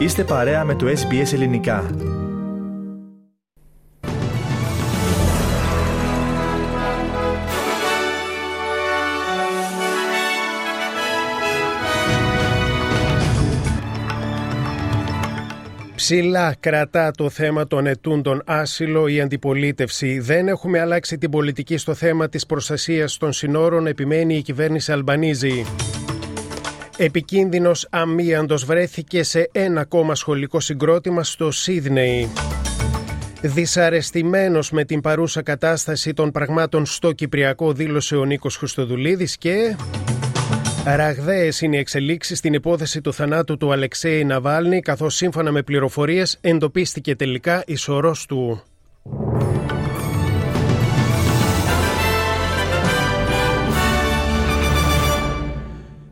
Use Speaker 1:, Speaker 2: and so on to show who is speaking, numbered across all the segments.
Speaker 1: Είστε παρέα με το SBS Ελληνικά.
Speaker 2: Ψηλά κρατά το θέμα των ετούντων άσυλο η αντιπολίτευση. Δεν έχουμε αλλάξει την πολιτική στο θέμα της προστασίας των συνόρων, επιμένει η κυβέρνηση Αλμπανίζη. Επικίνδυνος αμίαντος βρέθηκε σε ένα ακόμα σχολικό συγκρότημα στο Σίδνεϊ. Δυσαρεστημένος με την παρούσα κατάσταση των πραγμάτων στο Κυπριακό δήλωσε ο Νίκος Χρυστοδουλίδης και... Ραγδαίες είναι οι εξελίξεις στην υπόθεση του θανάτου του Αλεξέη Ναβάλνη καθώς σύμφωνα με πληροφορίες εντοπίστηκε τελικά η σωρός του.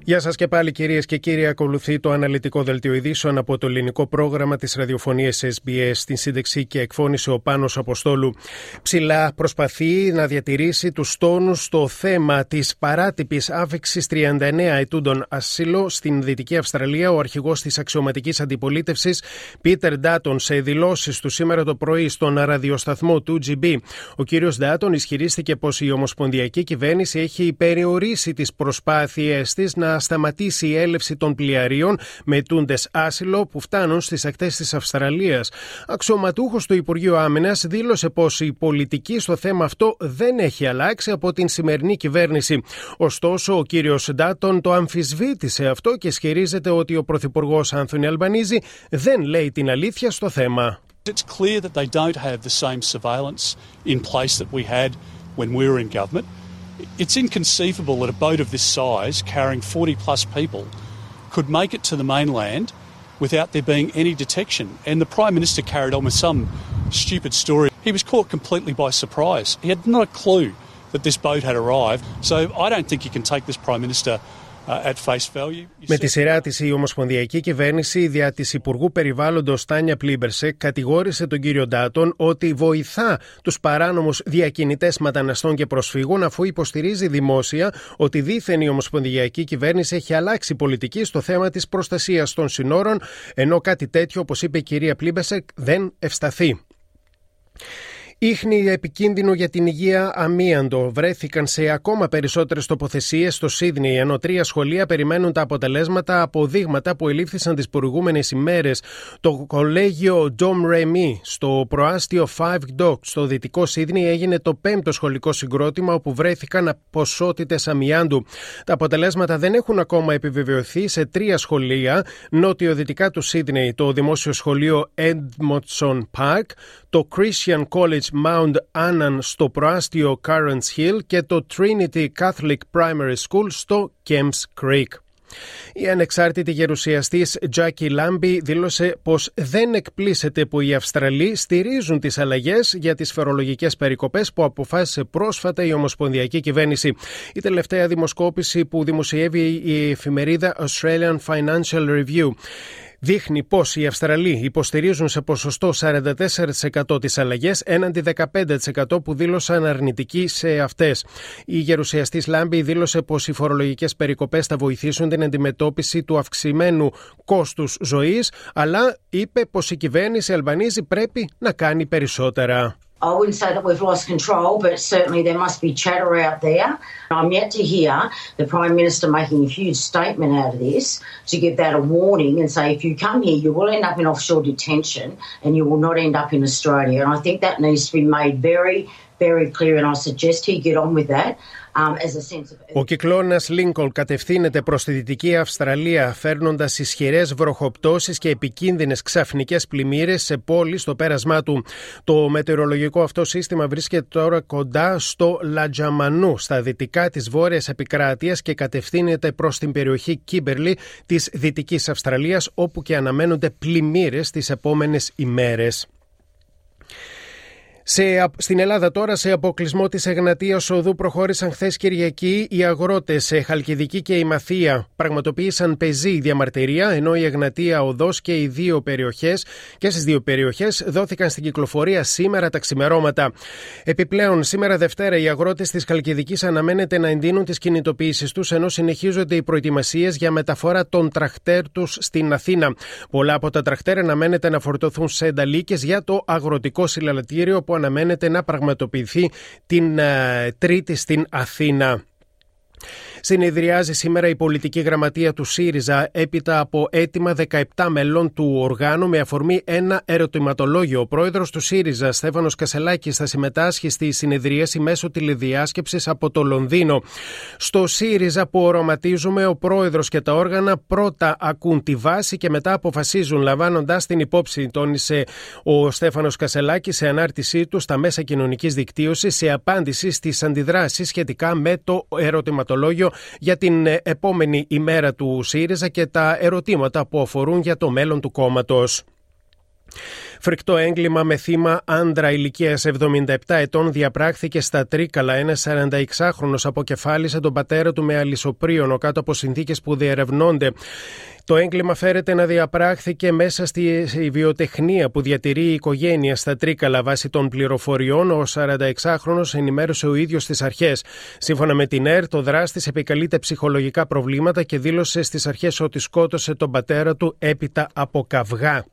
Speaker 2: Γεια σας και πάλι κυρίες και κύριοι. Ακολουθεί το αναλυτικό δελτίο ειδήσεων από το ελληνικό πρόγραμμα της ραδιοφωνίας SBS. Στην σύνταξη και εκφώνησε ο Πάνος Αποστόλου. Ψηλά προσπαθεί να διατηρήσει τους τόνους στο θέμα της παράτυπης άφηξης 39 ετούντων ασύλο στην Δυτική Αυστραλία. Ο αρχηγός της αξιωματικής αντιπολίτευσης, Πίτερ Ντάτον, σε δηλώσεις του σήμερα το πρωί στον ραδιοσταθμό του GB. Ο κύριος Ντάτον ισχυρίστηκε πως η Ομοσπονδιακή Κυβέρνηση έχει περιορίσει τις προσπάθειές της να σταματήσει η έλευση των πλοιαρίων με τούντε άσυλο που φτάνουν στις ακτές της Αυστραλίας. Αξιωματούχος του Υπουργείου Άμυνας δήλωσε πως η πολιτική στο θέμα αυτό δεν έχει αλλάξει από την σημερινή κυβέρνηση. Ωστόσο, ο κύριος Ντάτον το αμφισβήτησε αυτό και ισχυρίζεται ότι ο Πρωθυπουργός Άνθονι Αλμπανίζη δεν λέει την αλήθεια στο θέμα.
Speaker 3: It's clear that they don't have the same surveillance in place that we had when we were in government. It's inconceivable that a boat of this size, carrying 40 plus people, could make it to the mainland without there being any detection. And the Prime Minister carried on with some stupid story. He was caught completely by surprise. He had not a clue that this boat had arrived. So I don't think you can take this Prime Minister
Speaker 2: Με τη σειρά της, η Ομοσπονδιακή Κυβέρνηση δια της Υπουργού Περιβάλλοντος Τάνια Πλίμπερσεκ κατηγόρησε τον κύριο Ντάτον ότι βοηθά τους παράνομους διακινητές μεταναστών και προσφύγων αφού υποστηρίζει δημόσια ότι δήθεν η Ομοσπονδιακή Κυβέρνηση έχει αλλάξει πολιτική στο θέμα της προστασίας των συνόρων, ενώ κάτι τέτοιο, όπως είπε η κυρία Πλίμπερσεκ, δεν ευσταθεί. Ήχνη επικίνδυνο για την υγεία αμίαντο βρέθηκαν σε ακόμα περισσότερες τοποθεσίες στο Σίδνεϊ, ενώ τρία σχολεία περιμένουν τα αποτελέσματα από δείγματα που ελήφθησαν τις προηγούμενες ημέρες. Το κολέγιο Dom Remy στο προάστιο Five Dock στο δυτικό Σίδνεϊ έγινε το πέμπτο σχολικό συγκρότημα όπου βρέθηκαν ποσότητες αμιάντου. Τα αποτελέσματα δεν έχουν ακόμα επιβεβαιωθεί σε τρία σχολεία νότιο-δυτικά του Σίδνεϊ, το δημόσιο σχολείο Edmondson Park, το Christian College Mount Annan στο προάστιο Currents Hill και το Trinity Catholic Primary School στο Kemps Creek. Η ανεξάρτητη γερουσιαστής Τζάκι Λάμπι δήλωσε πως δεν εκπλήσεται που οι Αυστραλοί στηρίζουν τις αλλαγές για τις φορολογικές περικοπές που αποφάσισε πρόσφατα η Ομοσπονδιακή Κυβέρνηση. Η τελευταία δημοσκόπηση που δημοσιεύει η εφημερίδα Australian Financial Review δείχνει πως οι Αυστραλοί υποστηρίζουν σε ποσοστό 44% τις αλλαγές έναντι 15% που δήλωσαν αρνητικοί σε αυτές. Η γερουσιαστής Λάμπη δήλωσε πως οι φορολογικές περικοπές θα βοηθήσουν την αντιμετώπιση του αυξημένου κόστους ζωής, αλλά είπε πως η κυβέρνηση Αλμπανίζη πρέπει να κάνει περισσότερα.
Speaker 4: I wouldn't say that we've lost control, but certainly there must be chatter out there. I'm yet to hear the Prime Minister making a huge statement out of this to give that a warning and say if you come here, you will end up in offshore detention and you will not end up in Australia. And I think that needs to be made very, very clear, and I suggest he get on with that. Um,
Speaker 2: Ο κυκλώνας Λίνκολ κατευθύνεται προς τη Δυτική Αυστραλία φέρνοντας ισχυρές βροχοπτώσεις και επικίνδυνες ξαφνικές πλημμύρες σε πόλεις στο πέρασμά του. Το μετεωρολογικό αυτό σύστημα βρίσκεται τώρα κοντά στο Λατζαμανού στα δυτικά της βόρειας επικράτειας και κατευθύνεται προς την περιοχή Κίμπερλι της Δυτικής Αυστραλίας όπου και αναμένονται πλημμύρες τις επόμενες ημέρες. Σε, στην Ελλάδα τώρα σε αποκλεισμό της Εγνατίας Οδού προχώρησαν χθες Κυριακή οι αγρότες σε Χαλκιδική και η Μαθία πραγματοποίησαν πεζή διαμαρτυρία ενώ η Εγνατία Οδός και οι δύο περιοχές και στις δύο περιοχές δόθηκαν στην κυκλοφορία σήμερα τα ξημερώματα. Επιπλέον σήμερα Δευτέρα οι αγρότες της Χαλκιδικής αναμένεται να εντείνουν τις κινητοποιήσεις τους ενώ συνεχίζονται οι προετοιμασίες για μεταφορά των τραχτέρ τους στην Αθήνα. Πολλά από τα τραχτέρ αναμένεται να φορτωθούν σε ενταλίκες για το αγροτικό συλλαλατήριο που αναμένεται να πραγματοποιηθεί την ε, Τρίτη στην Αθήνα. Συνεδριάζει σήμερα η πολιτική γραμματεία του ΣΥΡΙΖΑ έπειτα από αίτημα 17 μελών του οργάνου με αφορμή ένα ερωτηματολόγιο. Ο πρόεδρος του ΣΥΡΙΖΑ, Στέφανος Κασελάκης, θα συμμετάσχει στη συνεδρίαση μέσω τηλεδιάσκεψης από το Λονδίνο. Στο ΣΥΡΙΖΑ που οραματίζουμε, ο πρόεδρος και τα όργανα πρώτα ακούν τη βάση και μετά αποφασίζουν, λαμβάνοντας την υπόψη, τόνισε ο Στέφανος Κασελάκης σε ανάρτησή του στα μέσα κοινωνικής δικτύωσης σε απάντηση στις αντιδράσεις σχετικά με το ερωτηματολόγιο για την ε, επόμενη ημέρα του ΣΥΡΙΖΑ και τα ερωτήματα που αφορούν για το μέλλον του κόμματος. Φρικτό έγκλημα με θύμα άντρα ηλικίας 77 ετών διαπράχθηκε στα Τρίκαλα. Ένας 46χρονο αποκεφάλισε τον πατέρα του με αλυσοπρίωνο κάτω από συνθήκες που διερευνώνται. Το έγκλημα φέρεται να διαπράχθηκε μέσα στη βιοτεχνία που διατηρεί η οικογένεια στα Τρίκαλα. Βάσει των πληροφοριών, ο 46χρονο ενημέρωσε ο ίδιος στις αρχές. Σύμφωνα με την ΕΡ, το δράστης επικαλείται ψυχολογικά προβλήματα και δήλωσε στις αρχές ότι σκότωσε τον πατέρα του έπειτα από καυγά.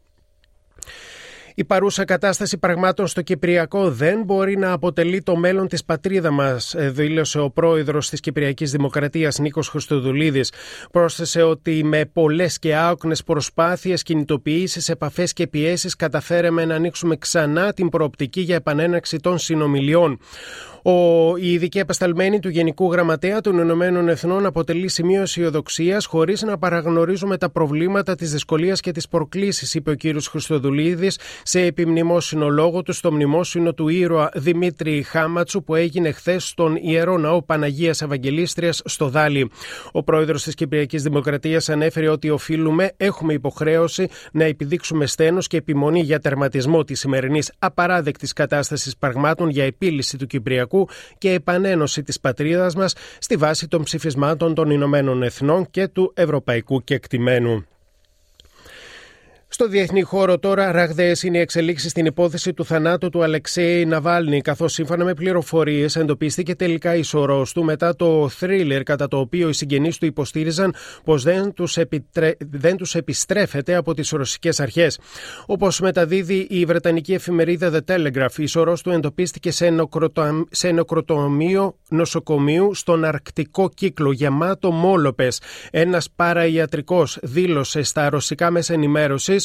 Speaker 2: Η παρούσα κατάσταση πραγμάτων στο Κυπριακό δεν μπορεί να αποτελεί το μέλλον της πατρίδα μας, ε, δήλωσε ο πρόεδρος της Κυπριακής Δημοκρατίας Νίκος Χριστοδουλίδης. Πρόσθεσε ότι με πολλές και άοκνες προσπάθειες, κινητοποιήσεις, επαφές και πιέσεις καταφέραμε να ανοίξουμε ξανά την προοπτική για επανέναξη των συνομιλιών. Ο, η ειδική επασταλμένη του Γενικού Γραμματέα των Ηνωμένων Εθνών αποτελεί σημείο αισιοδοξίας χωρίς να παραγνωρίζουμε τα προβλήματα τη δυσκολία και τη προκλήση, είπε ο κ. Χριστοδουλίδης σε επιμνημόσυνο λόγο του στο μνημόσυνο του ήρωα Δημήτρη Χάματσου που έγινε χθες στον ιερό ναό Παναγίας Ευαγγελίστριας στο Δάλι. Ο πρόεδρος της Κυπριακής Δημοκρατίας ανέφερε ότι οφείλουμε, έχουμε υποχρέωση να επιδείξουμε στένος και επιμονή για τερματισμό της σημερινής απαράδεκτης κατάστασης πραγμάτων για επίλυση του Κυπριακού και επανένωση της πατρίδας μας στη βάση των ψηφισμάτων των Ηνωμένων Εθνών και του Ευρωπαϊκού Κεκτημένου. Στο διεθνή χώρο τώρα ραγδαίες είναι οι εξελίξεις στην υπόθεση του θανάτου του Αλεξέη Ναβάλνη, καθώς σύμφωνα με πληροφορίες εντοπίστηκε τελικά η σωρός του μετά το θρίλερ κατά το οποίο οι συγγενείς του υποστήριζαν πως δεν τους επιτρέ... τους επιστρέφεται από τις ρωσικές αρχές. Όπως μεταδίδει η βρετανική εφημερίδα The Telegraph, η σωρός του εντοπίστηκε σε, νοκροτο... σε νοκροτομείο νοσοκομείου στον αρκτικό κύκλο γεμάτο μόλοπες. Ένας παραϊατρικός δήλωσε στα ρωσικά μέσα ενημέρωσης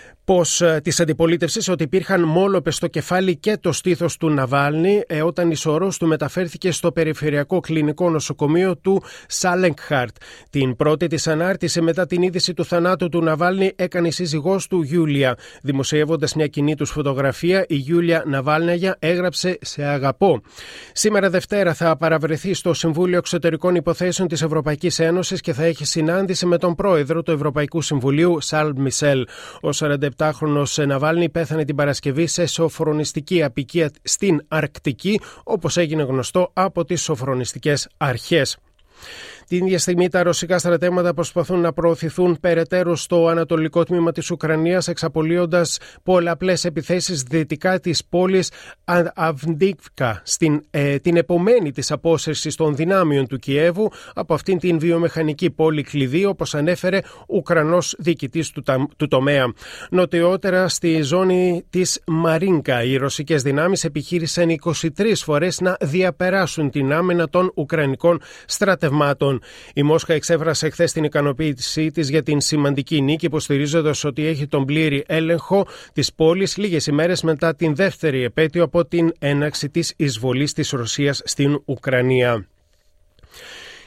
Speaker 2: πως ε, της αντιπολίτευσης ότι υπήρχαν μόλοπες στο κεφάλι και το στήθος του Ναβάλνη ε, όταν η σωρό του μεταφέρθηκε στο περιφερειακό κλινικό νοσοκομείο του Σάλεγκχαρτ. Την πρώτη της ανάρτηση μετά την είδηση του θανάτου του Ναβάλνη έκανε η σύζυγός του Γιούλια. Δημοσιεύοντας μια κοινή τους φωτογραφία, η Γιούλια Ναβάλναγια έγραψε Σε αγαπώ. Σήμερα Δευτέρα θα παραβρεθεί στο Συμβούλιο Εξωτερικών Υποθέσεων της Ευρωπαϊκής Ένωσης και θα έχει συνάντηση με τον πρόεδρο του Ευρωπαϊκού Συμβουλίου, Σαλ Μισελ. Ο 17χρονο Ναβάλνη πέθανε την Παρασκευή σε σοφρονιστική απικία στην Αρκτική, όπως έγινε γνωστό από τις σοφρονιστικές αρχές. Την ίδια στιγμή τα ρωσικά στρατεύματα προσπαθούν να προωθηθούν περαιτέρω στο ανατολικό τμήμα της Ουκρανίας εξαπολύοντας πολλαπλές επιθέσεις δυτικά της πόλης Αυντίκκα στην ε, την επομένη της απόσυρσης των δυνάμειων του Κιέβου από αυτήν την βιομηχανική πόλη κλειδί όπως ανέφερε Ουκρανός διοικητής του, του τομέα. Νοτιότερα στη ζώνη της Μαρίνκα οι ρωσικές δυνάμεις επιχείρησαν 23 φορές να διαπεράσουν την άμενα των Ουκρανικών στρατευμάτων. Η Μόσχα εξέφρασε χθες την ικανοποίησή της για την σημαντική νίκη, υποστηρίζοντας ότι έχει τον πλήρη έλεγχο της πόλης λίγες ημέρες μετά την δεύτερη επέτειο από την έναξη της εισβολής της Ρωσίας στην Ουκρανία.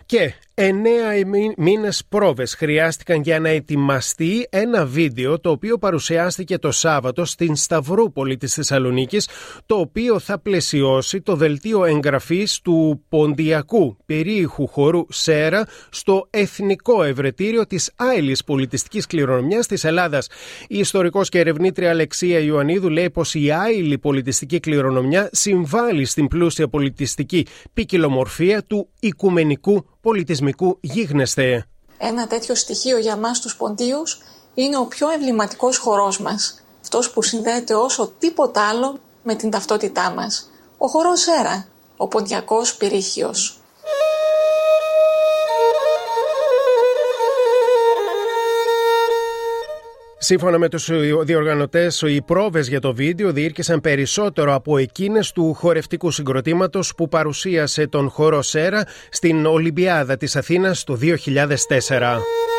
Speaker 2: Και Εννέα μήνες πρόβες χρειάστηκαν για να ετοιμαστεί ένα βίντεο το οποίο παρουσιάστηκε το Σάββατο στην Σταυρούπολη της Θεσσαλονίκης, το οποίο θα πλαισιώσει το δελτίο εγγραφής του ποντιακού περίηχου χώρου Σέρα στο Εθνικό Ευρετήριο της Άιλη Πολιτιστικής Κληρονομιάς της Ελλάδας. Η ιστορικός και ερευνήτρια Αλεξία Ιωαννίδου λέει πως η Άιλη Πολιτιστική Κληρονομιά συμβάλλει στην πλούσια πολιτιστική ποικιλομορφία του οικουμενικού πολιτισμικού γίγνεσθε.
Speaker 5: Ένα τέτοιο στοιχείο για μας τους ποντίους είναι ο πιο εμβληματικός χορός μας. Αυτός που συνδέεται όσο τίποτα άλλο με την ταυτότητά μας. Ο χορός Έρα, ο ποντιακός πυρίχιος.
Speaker 2: Σύμφωνα με τους διοργανωτές, οι πρόβες για το βίντεο διήρκησαν περισσότερο από εκείνες του χορευτικού συγκροτήματος που παρουσίασε τον χορό Σέρα στην Ολυμπιάδα της Αθήνας το 2004.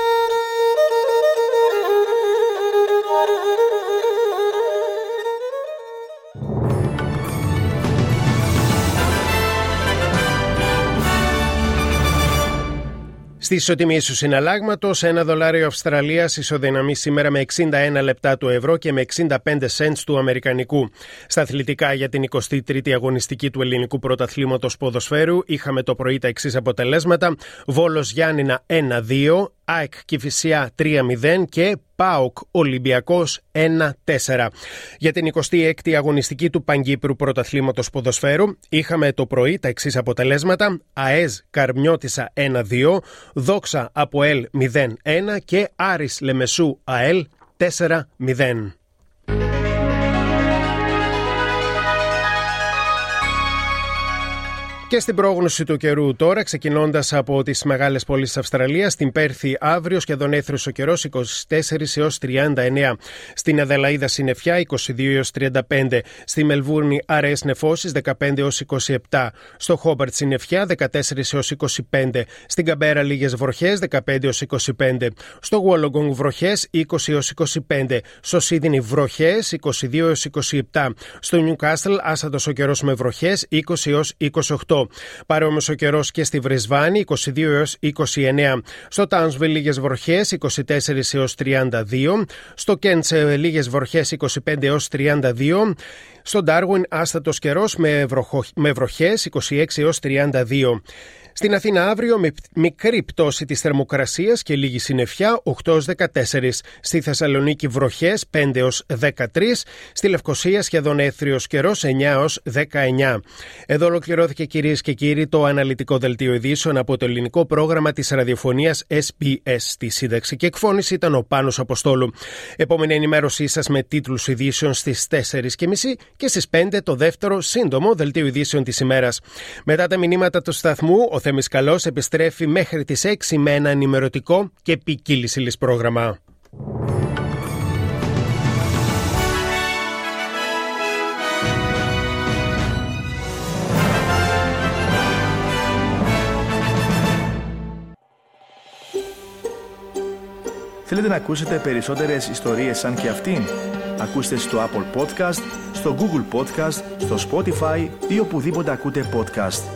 Speaker 2: Στη ισοτιμή του συναλλάγματος, ένα δολάριο Αυστραλίας ισοδυναμεί σήμερα με 61 λεπτά του ευρώ και με 65 cents του Αμερικανικού. Στα αθλητικά για την 23η αγωνιστική του ελληνικού πρωταθλήματος ποδοσφαίρου είχαμε το πρωί τα εξής αποτελέσματα. Βόλος Γιάννηνα 1-2, ΑΕΚ Κηφισιά 3-0 και ΠΑΟΚ Ολυμπιακός 1-4. Για την 26η αγωνιστική του Παγκύπρου Πρωταθλήματος Ποδοσφαίρου είχαμε το πρωί τα εξής αποτελέσματα. ΑΕЗ Καρμιώτησα 1-2, Δόξα Αποέλ 0-1 και Άρης Λεμεσού ΑΕΛ 4-0. Και στην πρόγνωση του καιρού τώρα, ξεκινώντας από τις μεγάλες πόλεις της Αυστραλίας, στην Πέρθη αύριο σχεδόν έθριος ο καιρός 24 έως 39. Στην Αδελαίδα συννεφιά 22 έως 35. Στη Μελβούρνη αραιές νεφώσεις 15 έως 27. Στο Χόμπαρτ συννεφιά 14 έως 25. Στην Καμπέρα λίγες βροχές 15 έως 25. Στο Γουόλογκονγκ βροχές 20 έως 25. Στο Σίδινι βροχές 22 έως 27. Στο Νιουκάστλ άσατος ο καιρός με βροχές 20 έως 28. Παρόμοιο ο καιρός και στη Βρισβάνη 22 έως 29. Στο Τάουνσβιλ λίγες βροχές 24 έως 32. Στο Κέντσε λίγες βροχές 25 έως 32. Στο Ντάρουιν άστατος καιρός με, με βροχές 26 έως 32. Στην Αθήνα αύριο με μικρή πτώση της θερμοκρασίας και λίγη συννεφιά 8 14. Στη Θεσσαλονίκη βροχές 5 13. Στη Λευκοσία σχεδόν έθριος καιρός 9 19. Εδώ ολοκληρώθηκε κυρίες και κύριοι το αναλυτικό δελτίο ειδήσεων από το ελληνικό πρόγραμμα της ραδιοφωνίας SBS. Στη σύνταξη και εκφώνηση ήταν ο Πάνος Αποστόλου. Επόμενη ενημέρωσή σας με τίτλους ειδήσεων στις 4.30 και στις 5 το δεύτερο σύντομο δελτίο ειδήσεων της ημέρας. Μετά τα μηνύματα του σταθμού, ο Θέμης Καλός επιστρέφει μέχρι τις 6 με ένα ενημερωτικό και ποικίλη πρόγραμμα.
Speaker 1: Θέλετε να ακούσετε περισσότερες ιστορίες σαν και αυτήν; Ακούστε στο Apple Podcast, στο Google Podcast, στο Spotify ή οπουδήποτε ακούτε podcast.